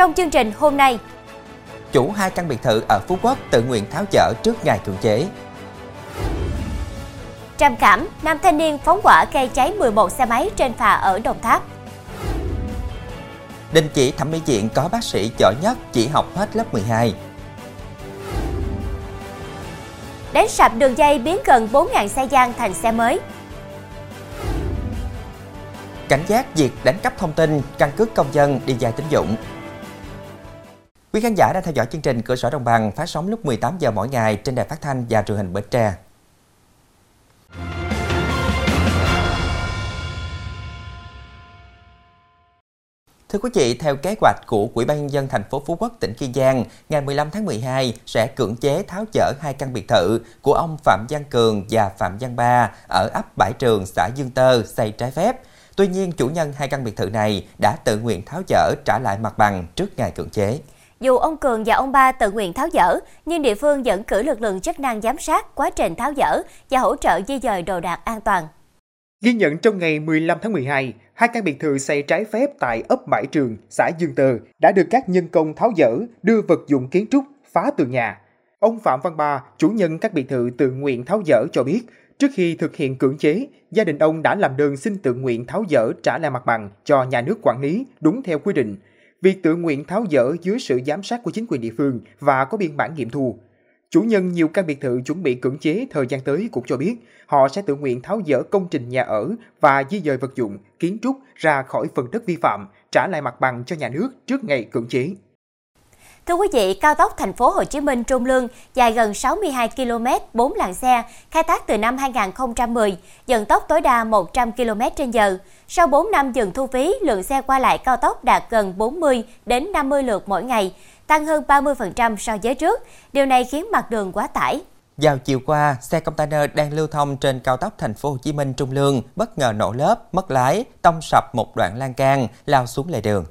Trong chương trình hôm nay, chủ hai căn biệt thự ở Phú Quốc tự nguyện tháo dỡ trước ngày cưỡng chế. Trầm cảm, nam thanh niên phóng hỏa gây cháy 11 xe máy trên phà ở Đồng Tháp. Đình chỉ thẩm mỹ viện có bác sĩ giỏi nhất chỉ học hết lớp 12. Đánh sập đường dây biến gần 4.000 xe gian thành xe mới. Cảnh giác việc đánh cắp thông tin, căn cước công dân đi dài tín dụng. Quý khán giả đang theo dõi chương trình Cửa sổ Đồng bằng phát sóng lúc 18 giờ mỗi ngày trên đài phát thanh và truyền hình Bến Tre. Thưa quý vị, theo kế hoạch của Ủy ban nhân dân thành phố Phú Quốc tỉnh Kiên Giang, ngày 15 tháng 12 sẽ cưỡng chế tháo dỡ hai căn biệt thự của ông Phạm Văn Cường và Phạm Văn Ba ở ấp Bãi Trường, xã Dương Tơ xây trái phép. Tuy nhiên, chủ nhân hai căn biệt thự này đã tự nguyện tháo dỡ trả lại mặt bằng trước ngày cưỡng chế. Dù ông Cường và ông Ba tự nguyện tháo dỡ, nhưng địa phương vẫn cử lực lượng chức năng giám sát quá trình tháo dỡ và hỗ trợ di dời đồ đạc an toàn. Ghi nhận trong ngày 15 tháng 12, hai căn biệt thự xây trái phép tại ấp Bãi Trường, xã Dương từ đã được các nhân công tháo dỡ, đưa vật dụng kiến trúc, phá tường nhà. Ông Phạm Văn Ba, chủ nhân các biệt thự tự nguyện tháo dỡ cho biết, trước khi thực hiện cưỡng chế, gia đình ông đã làm đơn xin tự nguyện tháo dỡ trả lại mặt bằng cho nhà nước quản lý đúng theo quy định. Việc tự nguyện tháo dỡ dưới sự giám sát của chính quyền địa phương và có biên bản nghiệm thu. Chủ nhân nhiều căn biệt thự chuẩn bị cưỡng chế thời gian tới cũng cho biết họ sẽ tự nguyện tháo dỡ công trình nhà ở và di dời vật dụng, kiến trúc ra khỏi phần đất vi phạm, trả lại mặt bằng cho nhà nước trước ngày cưỡng chế. Thưa quý vị, cao tốc thành phố Hồ Chí Minh Trung Lương dài gần 62 km, 4 làn xe, khai thác từ năm 2010, dần tốc tối đa 100 km/h. Sau 4 năm dừng thu phí, lượng xe qua lại cao tốc đạt gần 40 đến 50 lượt mỗi ngày, tăng hơn 30% so với trước. Điều này khiến mặt đường quá tải. Vào chiều qua, xe container đang lưu thông trên cao tốc thành phố Hồ Chí Minh Trung Lương bất ngờ nổ lớp, mất lái, tông sập một đoạn lan can, lao xuống lề đường.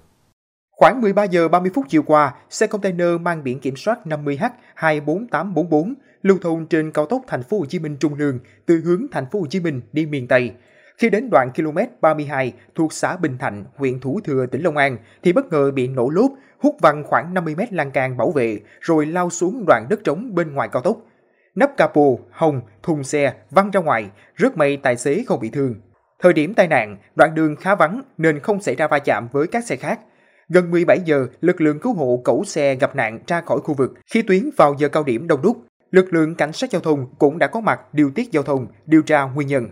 Khoảng 13 giờ 30 phút chiều qua, xe container mang biển kiểm soát 50H24844 lưu thông trên cao tốc thành phố Hồ Chí Minh Trung Lương từ hướng thành phố Hồ Chí Minh đi miền Tây. Khi đến đoạn km 32 thuộc xã Bình Thạnh, huyện Thủ Thừa, tỉnh Long An thì bất ngờ bị nổ lốp, hút văng khoảng 50 mét lan can bảo vệ rồi lao xuống đoạn đất trống bên ngoài cao tốc. Nắp capo, hồng, thùng xe văng ra ngoài, rất may tài xế không bị thương. Thời điểm tai nạn, đoạn đường khá vắng nên không xảy ra va chạm với các xe khác. Gần 17 giờ, lực lượng cứu hộ cẩu xe gặp nạn ra khỏi khu vực. Khi tuyến vào giờ cao điểm đông đúc, lực lượng cảnh sát giao thông cũng đã có mặt điều tiết giao thông, điều tra nguyên nhân.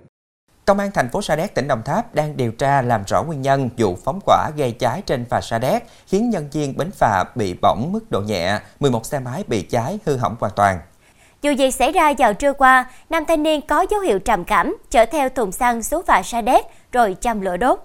Công an thành phố Sa Đéc tỉnh Đồng Tháp đang điều tra làm rõ nguyên nhân vụ phóng hỏa gây cháy trên phà Sa Đéc khiến nhân viên bến phà bị bỏng mức độ nhẹ, 11 xe máy bị cháy hư hỏng hoàn toàn. Dù gì xảy ra vào trưa qua, nam thanh niên có dấu hiệu trầm cảm, chở theo thùng xăng xuống phà Sa Đéc rồi châm lửa đốt.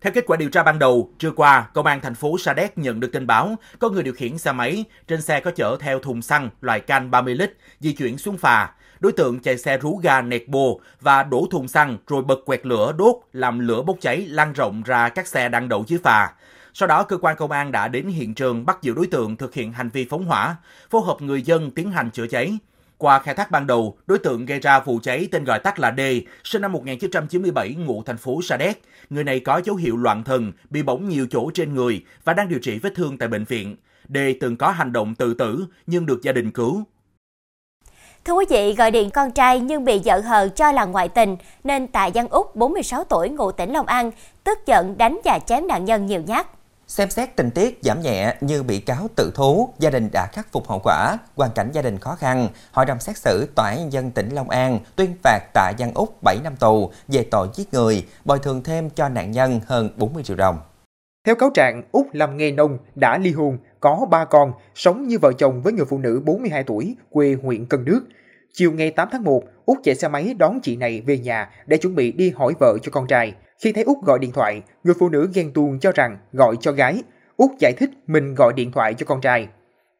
Theo kết quả điều tra ban đầu, trưa qua, công an thành phố Sa Đéc nhận được tin báo có người điều khiển xe máy, trên xe có chở theo thùng xăng loại can 30 lít di chuyển xuống phà. Đối tượng chạy xe rú ga nẹt bô và đổ thùng xăng rồi bật quẹt lửa đốt làm lửa bốc cháy lan rộng ra các xe đang đậu dưới phà. Sau đó, cơ quan công an đã đến hiện trường bắt giữ đối tượng thực hiện hành vi phóng hỏa, phối hợp người dân tiến hành chữa cháy. Qua khai thác ban đầu, đối tượng gây ra vụ cháy tên gọi tắt là D, sinh năm 1997, ngụ thành phố Sa Đéc. Người này có dấu hiệu loạn thần, bị bỏng nhiều chỗ trên người và đang điều trị vết thương tại bệnh viện. D từng có hành động tự tử nhưng được gia đình cứu. Thưa quý vị, gọi điện con trai nhưng bị vợ hờ cho là ngoại tình nên Tạ Văn Úc, 46 tuổi, ngụ tỉnh Long An, tức giận đánh và chém nạn nhân nhiều nhát. Xem xét tình tiết giảm nhẹ như bị cáo tự thú, gia đình đã khắc phục hậu quả, hoàn cảnh gia đình khó khăn, Hội đồng xét xử Tòa án Nhân dân tỉnh Long An tuyên phạt Tạ Văn Úc 7 năm tù về tội giết người, bồi thường thêm cho nạn nhân hơn 40 triệu đồng. Theo cáo trạng, Úc làm nghề nông, đã ly hôn, có ba con, sống như vợ chồng với người phụ nữ 42 tuổi, quê huyện Cần Đước. Chiều ngày 8 tháng 1, Úc chạy xe máy đón chị này về nhà để chuẩn bị đi hỏi vợ cho con trai. Khi thấy út gọi điện thoại, người phụ nữ ghen tuông cho rằng gọi cho gái. út giải thích mình gọi điện thoại cho con trai.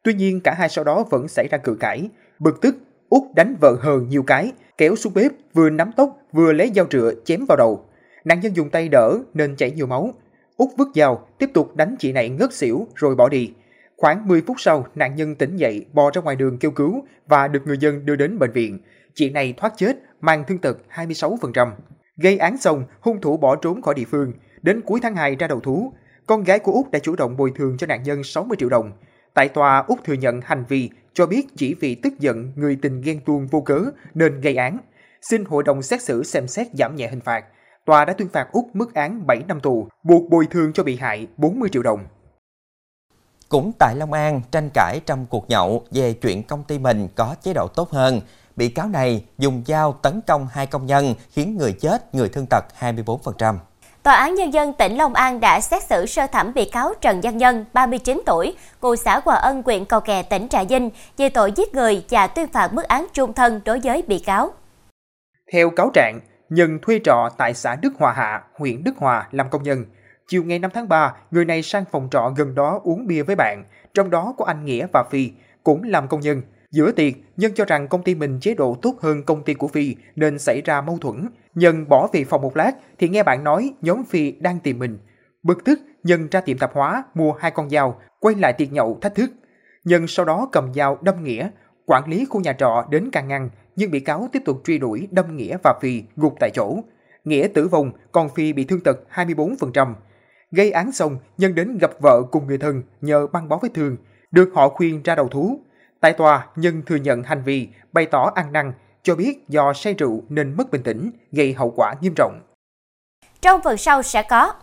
Tuy nhiên cả hai sau đó vẫn xảy ra cự cãi. Bực tức, út đánh vợ hờn nhiều cái, kéo xuống bếp, vừa nắm tóc, vừa lấy dao rựa chém vào đầu. Nạn nhân dùng tay đỡ nên chảy nhiều máu. út vứt dao, tiếp tục đánh chị này ngất xỉu rồi bỏ đi. Khoảng 10 phút sau, nạn nhân tỉnh dậy, bò ra ngoài đường kêu cứu và được người dân đưa đến bệnh viện. Chị này thoát chết, mang thương tật 26%. Gây án xong, hung thủ bỏ trốn khỏi địa phương. Đến cuối tháng 2 ra đầu thú. con gái của Út đã chủ động bồi thường cho nạn nhân 60 triệu đồng. Tại tòa, Út thừa nhận hành vi, cho biết chỉ vì tức giận người tình ghen tuông vô cớ nên gây án. Xin hội đồng xét xử xem xét giảm nhẹ hình phạt. Tòa đã tuyên phạt Út mức án 7 năm tù, buộc bồi thường cho bị hại 40 triệu đồng. Cũng tại Long An, tranh cãi trong cuộc nhậu về chuyện công ty mình có chế độ tốt hơn. Bị cáo này dùng dao tấn công hai công nhân khiến người chết, người thương tật 24%. Tòa án Nhân dân tỉnh Long An đã xét xử sơ thẩm bị cáo Trần Văn Nhân, 39 tuổi, ngụ xã Hòa Ân, huyện Cầu Kè, tỉnh Trà Vinh, về tội giết người và tuyên phạt mức án trung thân đối với bị cáo. Theo cáo trạng, Nhân thuê trọ tại xã Đức Hòa Hạ, huyện Đức Hòa làm công nhân. Chiều ngày 5 tháng 3, người này sang phòng trọ gần đó uống bia với bạn, trong đó có anh Nghĩa và Phi, cũng làm công nhân. Giữa tiệc, Nhân cho rằng công ty mình chế độ tốt hơn công ty của Phi nên xảy ra mâu thuẫn. Nhân bỏ về phòng một lát thì nghe bạn nói nhóm Phi đang tìm mình. Bực tức, Nhân ra tiệm tạp hóa mua hai con dao, quay lại tiệc nhậu thách thức. Nhân sau đó cầm dao đâm Nghĩa. Quản lý khu nhà trọ đến can ngăn, nhưng bị cáo tiếp tục truy đuổi đâm Nghĩa và Phi gục tại chỗ. Nghĩa tử vong, còn Phi bị thương tật 24%. Gây án xong, Nhân đến gặp vợ cùng người thân nhờ băng bó vết thương, được họ khuyên ra đầu thú. Tại tòa, Nhân thừa nhận hành vi, bày tỏ ăn năn, cho biết do say rượu nên mất bình tĩnh, gây hậu quả nghiêm trọng. Trong phần sau sẽ có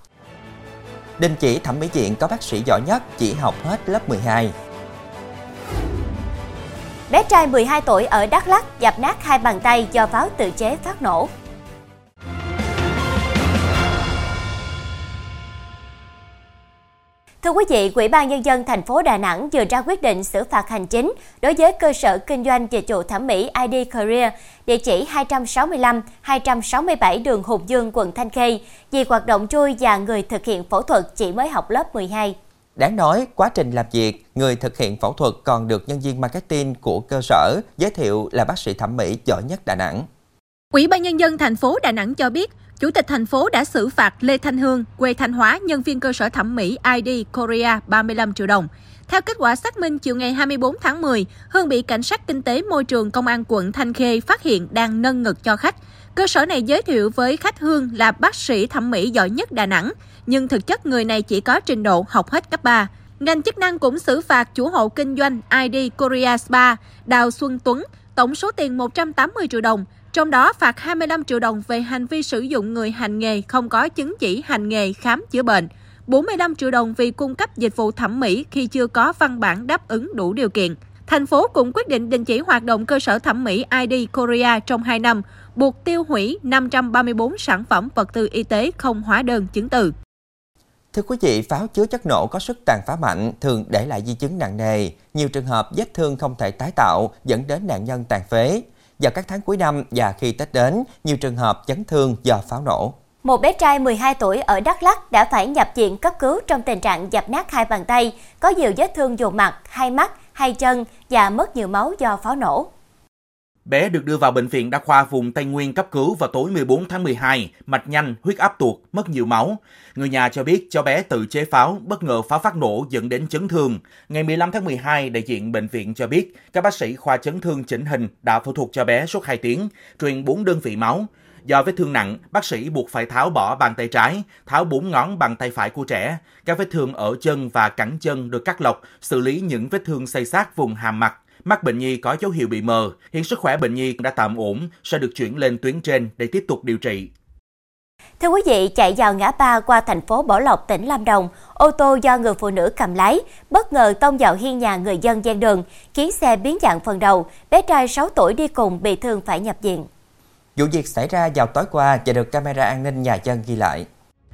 Đình chỉ thẩm mỹ viện có bác sĩ giỏi nhất chỉ học hết lớp 12. Bé trai 12 tuổi ở Đắk Lắk dập nát hai bàn tay do pháo tự chế phát nổ. Thưa quý vị, Ủy ban nhân dân thành phố Đà Nẵng vừa ra quyết định xử phạt hành chính đối với cơ sở kinh doanh dịch vụ thẩm mỹ ID Career, địa chỉ 265 267 đường Hùng Dương, quận Thanh Khê, vì hoạt động chui và người thực hiện phẫu thuật chỉ mới học lớp 12. Đáng nói, quá trình làm việc, người thực hiện phẫu thuật còn được nhân viên marketing của cơ sở giới thiệu là bác sĩ thẩm mỹ giỏi nhất Đà Nẵng. Ủy ban nhân dân thành phố Đà Nẵng cho biết, Chủ tịch thành phố đã xử phạt Lê Thanh Hương, quê Thanh Hóa, nhân viên cơ sở thẩm mỹ ID Korea 35 triệu đồng. Theo kết quả xác minh chiều ngày 24 tháng 10, Hương bị cảnh sát kinh tế môi trường công an quận Thanh Khê phát hiện đang nâng ngực cho khách. Cơ sở này giới thiệu với khách Hương là bác sĩ thẩm mỹ giỏi nhất Đà Nẵng, nhưng thực chất người này chỉ có trình độ học hết cấp 3. Ngành chức năng cũng xử phạt chủ hộ kinh doanh ID Korea Spa, Đào Xuân Tuấn, tổng số tiền 180 triệu đồng, trong đó phạt 25 triệu đồng về hành vi sử dụng người hành nghề không có chứng chỉ hành nghề khám chữa bệnh, 45 triệu đồng vì cung cấp dịch vụ thẩm mỹ khi chưa có văn bản đáp ứng đủ điều kiện. Thành phố cũng quyết định đình chỉ hoạt động cơ sở thẩm mỹ ID Korea trong 2 năm, buộc tiêu hủy 534 sản phẩm vật tư y tế không hóa đơn chứng từ. Thưa quý vị, pháo chứa chất nổ có sức tàn phá mạnh thường để lại di chứng nặng nề. Nhiều trường hợp vết thương không thể tái tạo dẫn đến nạn nhân tàn phế. Vào các tháng cuối năm và khi Tết đến, nhiều trường hợp chấn thương do pháo nổ. Một bé trai 12 tuổi ở Đắk Lắk đã phải nhập viện cấp cứu trong tình trạng dập nát hai bàn tay, có nhiều vết thương vùng mặt, hai mắt, hai chân và mất nhiều máu do pháo nổ. Bé được đưa vào bệnh viện đa khoa vùng Tây Nguyên cấp cứu vào tối 14 tháng 12, mạch nhanh, huyết áp tuột, mất nhiều máu. Người nhà cho biết cháu bé tự chế pháo, bất ngờ pháo phát nổ dẫn đến chấn thương. Ngày 15 tháng 12, đại diện bệnh viện cho biết các bác sĩ khoa chấn thương chỉnh hình đã phẫu thuật cho bé suốt 2 tiếng, truyền 4 đơn vị máu. Do vết thương nặng, bác sĩ buộc phải tháo bỏ bàn tay trái, tháo bốn ngón bàn tay phải của trẻ. Các vết thương ở chân và cẳng chân được cắt lọc, xử lý những vết thương xây sát vùng hàm mặt, Mắt bệnh nhi có dấu hiệu bị mờ, hiện sức khỏe bệnh nhi đã tạm ổn, sẽ được chuyển lên tuyến trên để tiếp tục điều trị. Thưa quý vị, chạy vào ngã ba qua thành phố Bảo Lộc, tỉnh Lâm Đồng, ô tô do người phụ nữ cầm lái bất ngờ tông vào hiên nhà người dân gian đường, khiến xe biến dạng phần đầu, bé trai 6 tuổi đi cùng bị thương phải nhập viện. Vụ việc xảy ra vào tối qua và được camera an ninh nhà dân ghi lại.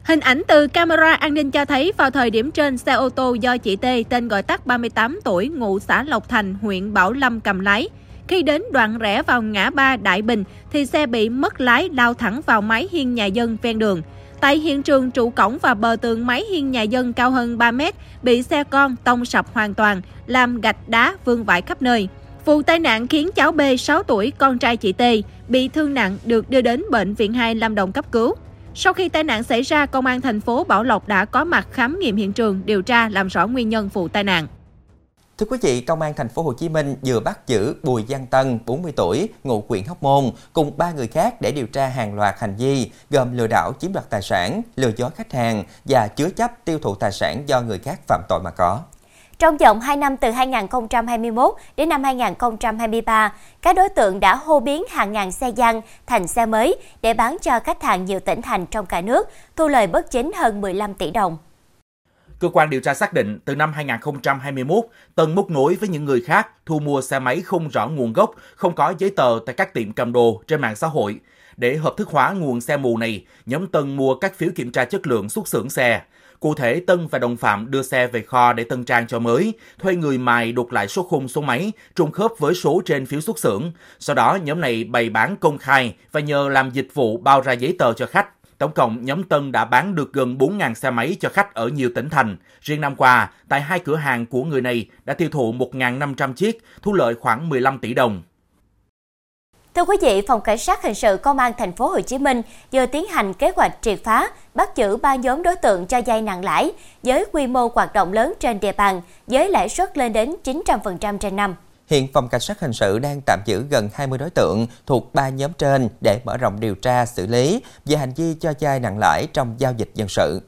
Hình ảnh từ camera an ninh cho thấy vào thời điểm trên xe ô tô do chị T tên gọi tắt 38 tuổi ngụ xã Lộc Thành, huyện Bảo Lâm cầm lái. Khi đến đoạn rẽ vào ngã ba Đại Bình thì xe bị mất lái lao thẳng vào mái hiên nhà dân ven đường. Tại hiện trường trụ cổng và bờ tường mái hiên nhà dân cao hơn 3 mét bị xe con tông sập hoàn toàn, làm gạch đá vương vãi khắp nơi. Vụ tai nạn khiến cháu B 6 tuổi, con trai chị T, bị thương nặng được đưa đến bệnh viện 2 Lâm Đồng cấp cứu. Sau khi tai nạn xảy ra, công an thành phố Bảo Lộc đã có mặt khám nghiệm hiện trường, điều tra làm rõ nguyên nhân vụ tai nạn. Thưa quý vị, Công an thành phố Hồ Chí Minh vừa bắt giữ Bùi Giang Tân, 40 tuổi, ngụ huyện Hóc Môn cùng ba người khác để điều tra hàng loạt hành vi gồm lừa đảo chiếm đoạt tài sản, lừa dối khách hàng và chứa chấp tiêu thụ tài sản do người khác phạm tội mà có. Trong vòng 2 năm từ 2021 đến năm 2023, các đối tượng đã hô biến hàng ngàn xe gian thành xe mới để bán cho khách hàng nhiều tỉnh thành trong cả nước, thu lời bất chính hơn 15 tỷ đồng. Cơ quan điều tra xác định từ năm 2021, Tân móc nối với những người khác thu mua xe máy không rõ nguồn gốc, không có giấy tờ tại các tiệm cầm đồ trên mạng xã hội. Để hợp thức hóa nguồn xe mù này, nhóm Tân mua các phiếu kiểm tra chất lượng xuất xưởng xe. Cụ thể, Tân và đồng phạm đưa xe về kho để tân trang cho mới, thuê người mài đục lại số khung số máy, trùng khớp với số trên phiếu xuất xưởng. Sau đó, nhóm này bày bán công khai và nhờ làm dịch vụ bao ra giấy tờ cho khách. Tổng cộng, nhóm Tân đã bán được gần 4.000 xe máy cho khách ở nhiều tỉnh thành. Riêng năm qua, tại hai cửa hàng của người này đã tiêu thụ 1.500 chiếc, thu lợi khoảng 15 tỷ đồng. Thưa quý vị, Phòng Cảnh sát Hình sự Công an thành phố Hồ Chí Minh vừa tiến hành kế hoạch triệt phá, bắt giữ ba nhóm đối tượng cho vay nặng lãi với quy mô hoạt động lớn trên địa bàn, với lãi suất lên đến 900% trên năm. Hiện Phòng Cảnh sát Hình sự đang tạm giữ gần 20 đối tượng thuộc ba nhóm trên để mở rộng điều tra xử lý về hành vi cho vay nặng lãi trong giao dịch dân sự.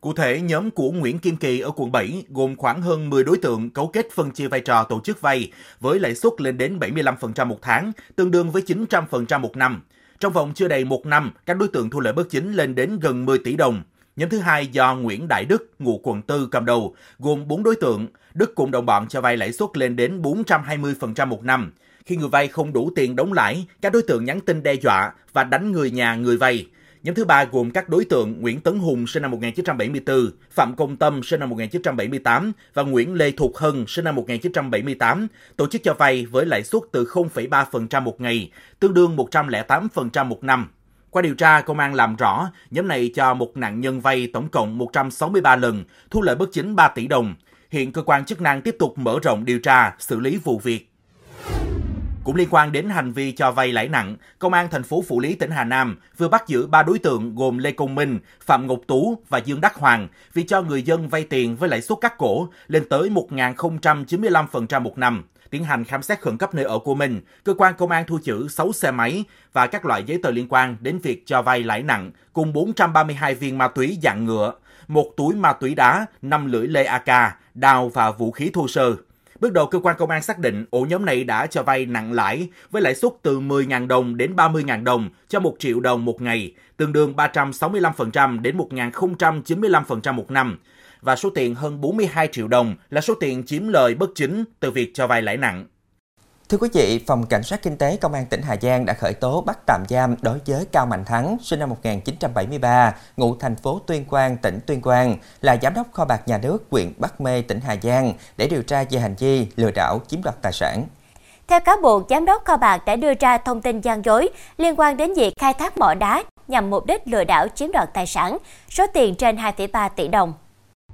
Cụ thể, nhóm của Nguyễn Kim Kỳ ở quận 7 gồm khoảng hơn 10 đối tượng cấu kết phân chia vai trò tổ chức vay với lãi suất lên đến 75% một tháng, tương đương với 900% một năm. Trong vòng chưa đầy một năm, các đối tượng thu lợi bất chính lên đến gần 10 tỷ đồng. Nhóm thứ hai do Nguyễn Đại Đức, ngụ quận 4 cầm đầu, gồm 4 đối tượng. Đức cùng đồng bọn cho vay lãi suất lên đến 420% một năm. Khi người vay không đủ tiền đóng lãi, các đối tượng nhắn tin đe dọa và đánh người nhà người vay. Nhóm thứ ba gồm các đối tượng Nguyễn Tấn Hùng sinh năm 1974, Phạm Công Tâm sinh năm 1978 và Nguyễn Lê Thục Hân sinh năm 1978, tổ chức cho vay với lãi suất từ 0,3% một ngày, tương đương 108% một năm. Qua điều tra, công an làm rõ nhóm này cho một nạn nhân vay tổng cộng 163 lần, thu lợi bất chính 3 tỷ đồng. Hiện cơ quan chức năng tiếp tục mở rộng điều tra, xử lý vụ việc. Cũng liên quan đến hành vi cho vay lãi nặng, Công an thành phố Phủ Lý tỉnh Hà Nam vừa bắt giữ ba đối tượng gồm Lê Công Minh, Phạm Ngọc Tú và Dương Đắc Hoàng vì cho người dân vay tiền với lãi suất cắt cổ lên tới 1.095% một năm. Tiến hành khám xét khẩn cấp nơi ở của mình, cơ quan công an thu giữ 6 xe máy và các loại giấy tờ liên quan đến việc cho vay lãi nặng cùng 432 viên ma túy dạng ngựa một túi ma túy đá, 5 lưỡi lê AK, đào và vũ khí thô sơ. Bước đầu, cơ quan công an xác định ổ nhóm này đã cho vay nặng lãi với lãi suất từ 10.000 đồng đến 30.000 đồng cho 1 triệu đồng một ngày, tương đương 365% đến 1.095% một năm và số tiền hơn 42 triệu đồng là số tiền chiếm lời bất chính từ việc cho vay lãi nặng. Thưa quý vị, Phòng Cảnh sát Kinh tế Công an tỉnh Hà Giang đã khởi tố bắt tạm giam đối với Cao Mạnh Thắng, sinh năm 1973, ngụ thành phố Tuyên Quang, tỉnh Tuyên Quang, là giám đốc kho bạc nhà nước huyện Bắc Mê, tỉnh Hà Giang để điều tra về hành vi lừa đảo chiếm đoạt tài sản. Theo cáo buộc, giám đốc kho bạc đã đưa ra thông tin gian dối liên quan đến việc khai thác mỏ đá nhằm mục đích lừa đảo chiếm đoạt tài sản, số tiền trên 2,3 tỷ đồng.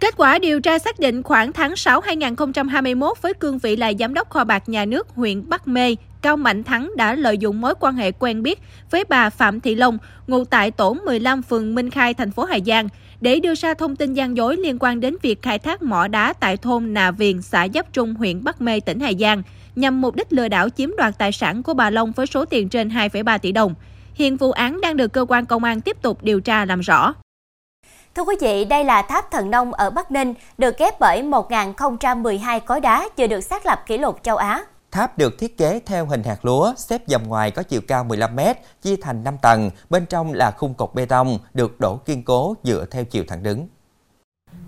Kết quả điều tra xác định khoảng tháng 6 2021 với cương vị là giám đốc kho bạc nhà nước huyện Bắc Mê, Cao Mạnh Thắng đã lợi dụng mối quan hệ quen biết với bà Phạm Thị Long, ngụ tại tổ 15 phường Minh Khai, thành phố Hà Giang, để đưa ra thông tin gian dối liên quan đến việc khai thác mỏ đá tại thôn Nà Viền, xã Giáp Trung, huyện Bắc Mê, tỉnh Hà Giang, nhằm mục đích lừa đảo chiếm đoạt tài sản của bà Long với số tiền trên 2,3 tỷ đồng. Hiện vụ án đang được cơ quan công an tiếp tục điều tra làm rõ. Thưa quý vị, đây là tháp thần nông ở Bắc Ninh, được ghép bởi 1.012 khối đá vừa được xác lập kỷ lục châu Á. Tháp được thiết kế theo hình hạt lúa, xếp vòng ngoài có chiều cao 15 m, chia thành 5 tầng, bên trong là khung cột bê tông, được đổ kiên cố dựa theo chiều thẳng đứng.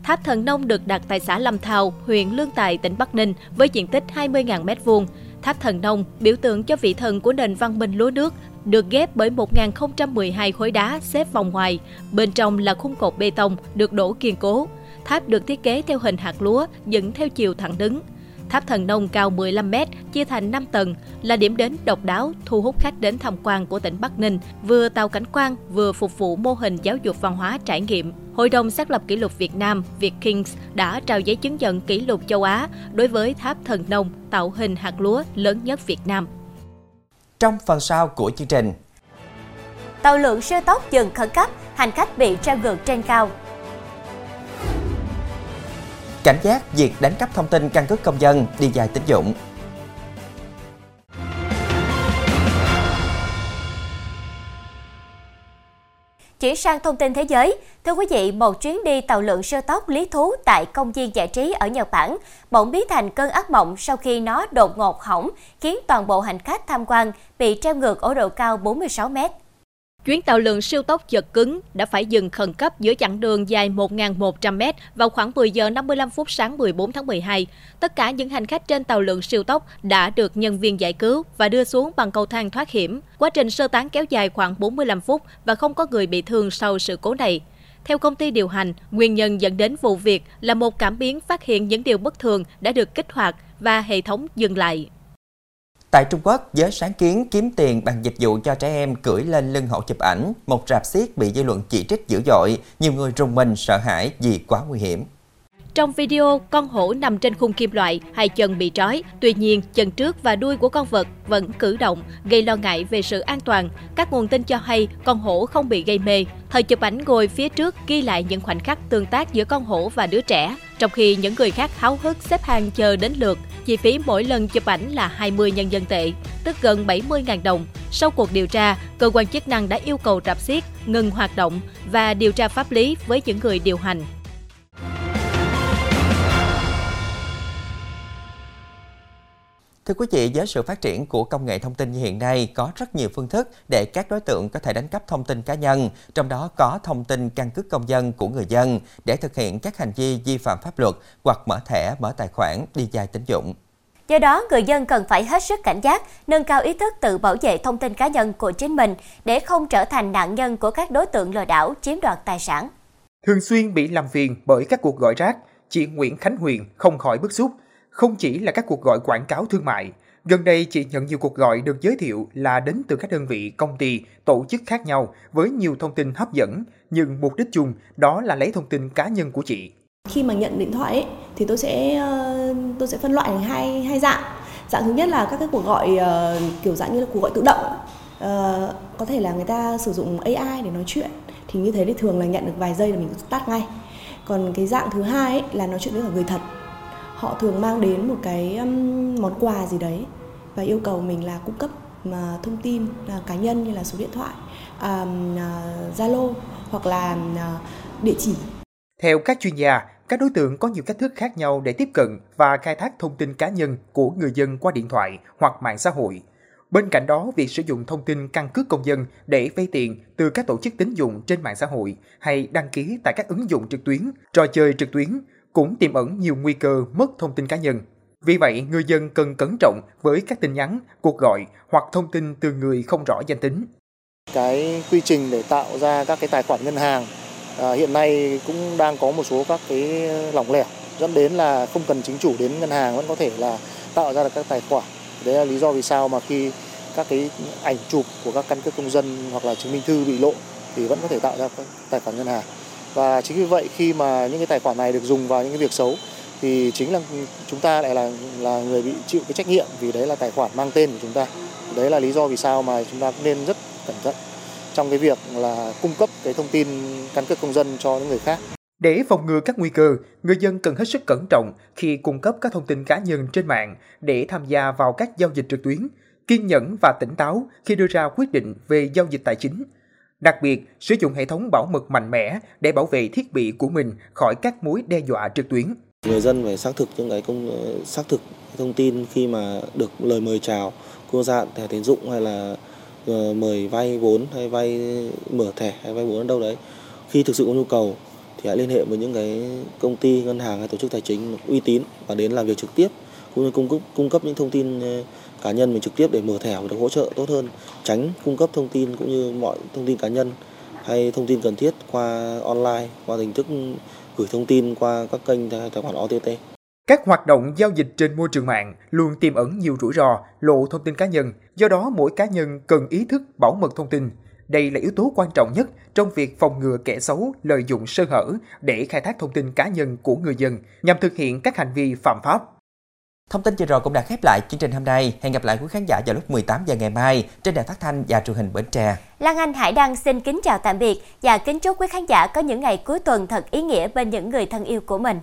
Tháp Thần Nông được đặt tại xã Lâm Thao, huyện Lương Tài, tỉnh Bắc Ninh với diện tích 20.000 m2. Tháp Thần Nông biểu tượng cho vị thần của nền văn minh lúa nước, được ghép bởi 1.012 khối đá xếp vòng ngoài. Bên trong là khung cột bê tông được đổ kiên cố. Tháp được thiết kế theo hình hạt lúa, dựng theo chiều thẳng đứng. Tháp Thần Nông cao 15 m, chia thành 5 tầng, là điểm đến độc đáo thu hút khách đến tham quan của tỉnh Bắc Ninh, vừa tàu cảnh quan vừa phục vụ mô hình giáo dục văn hóa trải nghiệm. Hội đồng xác lập kỷ lục Việt Nam Việt Kings đã trao giấy chứng nhận kỷ lục châu Á đối với tháp Thần Nông tạo hình hạt lúa lớn nhất Việt Nam. Trong phần sau của chương trình, Tàu lượng siêu tốc dừng khẩn cấp, hành khách bị treo ngược trên cao cảnh giác việc đánh cắp thông tin căn cước công dân đi dài tín dụng. Chuyển sang thông tin thế giới, thưa quý vị, một chuyến đi tàu lượn siêu tốc lý thú tại công viên giải trí ở Nhật Bản bỗng biến thành cơn ác mộng sau khi nó đột ngột hỏng, khiến toàn bộ hành khách tham quan bị treo ngược ở độ cao 46 mét. Chuyến tàu lượn siêu tốc giật cứng đã phải dừng khẩn cấp giữa chặng đường dài 1.100m vào khoảng 10 giờ 55 phút sáng 14 tháng 12. Tất cả những hành khách trên tàu lượn siêu tốc đã được nhân viên giải cứu và đưa xuống bằng cầu thang thoát hiểm. Quá trình sơ tán kéo dài khoảng 45 phút và không có người bị thương sau sự cố này. Theo công ty điều hành, nguyên nhân dẫn đến vụ việc là một cảm biến phát hiện những điều bất thường đã được kích hoạt và hệ thống dừng lại. Tại Trung Quốc, giới sáng kiến kiếm tiền bằng dịch vụ cho trẻ em cưỡi lên lưng hậu chụp ảnh, một rạp xiếc bị dư luận chỉ trích dữ dội, nhiều người rùng mình sợ hãi vì quá nguy hiểm. Trong video, con hổ nằm trên khung kim loại, hai chân bị trói. Tuy nhiên, chân trước và đuôi của con vật vẫn cử động, gây lo ngại về sự an toàn. Các nguồn tin cho hay con hổ không bị gây mê. Thời chụp ảnh ngồi phía trước ghi lại những khoảnh khắc tương tác giữa con hổ và đứa trẻ, trong khi những người khác háo hức xếp hàng chờ đến lượt. Chi phí mỗi lần chụp ảnh là 20 nhân dân tệ, tức gần 70.000 đồng. Sau cuộc điều tra, cơ quan chức năng đã yêu cầu rạp xiếc ngừng hoạt động và điều tra pháp lý với những người điều hành. Thưa quý vị, với sự phát triển của công nghệ thông tin như hiện nay, có rất nhiều phương thức để các đối tượng có thể đánh cắp thông tin cá nhân, trong đó có thông tin căn cước công dân của người dân để thực hiện các hành vi vi phạm pháp luật hoặc mở thẻ, mở tài khoản, đi dài tín dụng. Do đó, người dân cần phải hết sức cảnh giác, nâng cao ý thức tự bảo vệ thông tin cá nhân của chính mình để không trở thành nạn nhân của các đối tượng lừa đảo chiếm đoạt tài sản. Thường xuyên bị làm phiền bởi các cuộc gọi rác, chị Nguyễn Khánh Huyền không khỏi bức xúc không chỉ là các cuộc gọi quảng cáo thương mại, gần đây chị nhận nhiều cuộc gọi được giới thiệu là đến từ các đơn vị, công ty, tổ chức khác nhau với nhiều thông tin hấp dẫn, nhưng mục đích chung đó là lấy thông tin cá nhân của chị. Khi mà nhận điện thoại ấy, thì tôi sẽ ờ, tôi sẽ phân loại thành hai hai dạng. Dạng thứ nhất là các cái cuộc gọi ờ, kiểu dạng như là cuộc gọi tự động. Uh, có thể là người ta sử dụng AI để nói chuyện thì như thế thì thường là nhận được vài giây là mình tắt ngay. Còn cái dạng thứ hai ấy, là nói chuyện với cả người thật họ thường mang đến một cái um, món quà gì đấy và yêu cầu mình là cung cấp mà thông tin à, cá nhân như là số điện thoại à, zalo uh, hoặc là uh, địa chỉ. Theo các chuyên gia các đối tượng có nhiều cách thức khác nhau để tiếp cận và khai thác thông tin cá nhân của người dân qua điện thoại hoặc mạng xã hội. Bên cạnh đó, việc sử dụng thông tin căn cước công dân để vay tiền từ các tổ chức tín dụng trên mạng xã hội hay đăng ký tại các ứng dụng trực tuyến, trò chơi trực tuyến cũng tiềm ẩn nhiều nguy cơ mất thông tin cá nhân. Vì vậy, người dân cần cẩn trọng với các tin nhắn, cuộc gọi hoặc thông tin từ người không rõ danh tính. Cái quy trình để tạo ra các cái tài khoản ngân hàng à, hiện nay cũng đang có một số các cái lỏng lẻo dẫn đến là không cần chính chủ đến ngân hàng vẫn có thể là tạo ra được các tài khoản. Đấy là lý do vì sao mà khi các cái ảnh chụp của các căn cước công dân hoặc là chứng minh thư bị lộ thì vẫn có thể tạo ra các tài khoản ngân hàng và chính vì vậy khi mà những cái tài khoản này được dùng vào những cái việc xấu thì chính là chúng ta lại là là người bị chịu cái trách nhiệm vì đấy là tài khoản mang tên của chúng ta. Đấy là lý do vì sao mà chúng ta nên rất cẩn thận trong cái việc là cung cấp cái thông tin căn cước công dân cho những người khác. Để phòng ngừa các nguy cơ, người dân cần hết sức cẩn trọng khi cung cấp các thông tin cá nhân trên mạng để tham gia vào các giao dịch trực tuyến, kiên nhẫn và tỉnh táo khi đưa ra quyết định về giao dịch tài chính. Đặc biệt, sử dụng hệ thống bảo mật mạnh mẽ để bảo vệ thiết bị của mình khỏi các mối đe dọa trực tuyến. Người dân phải xác thực những cái công xác thực thông tin khi mà được lời mời chào, cô dạng thẻ tín dụng hay là ờ, mời vay vốn hay vay mở thẻ hay vay vốn ở đâu đấy. Khi thực sự có nhu cầu thì hãy liên hệ với những cái công ty ngân hàng hay tổ chức tài chính uy tín và đến làm việc trực tiếp cũng như cung cấp cung cấp những thông tin cá nhân mình trực tiếp để mở thẻ và được hỗ trợ tốt hơn tránh cung cấp thông tin cũng như mọi thông tin cá nhân hay thông tin cần thiết qua online qua hình thức gửi thông tin qua các kênh tài khoản OTT. Các hoạt động giao dịch trên môi trường mạng luôn tiềm ẩn nhiều rủi ro, lộ thông tin cá nhân, do đó mỗi cá nhân cần ý thức bảo mật thông tin. Đây là yếu tố quan trọng nhất trong việc phòng ngừa kẻ xấu lợi dụng sơ hở để khai thác thông tin cá nhân của người dân nhằm thực hiện các hành vi phạm pháp. Thông tin vừa rồi cũng đã khép lại chương trình hôm nay. Hẹn gặp lại quý khán giả vào lúc 18 giờ ngày mai trên đài phát thanh và truyền hình Bến Tre. Lan Anh Hải Đăng xin kính chào tạm biệt và kính chúc quý khán giả có những ngày cuối tuần thật ý nghĩa bên những người thân yêu của mình.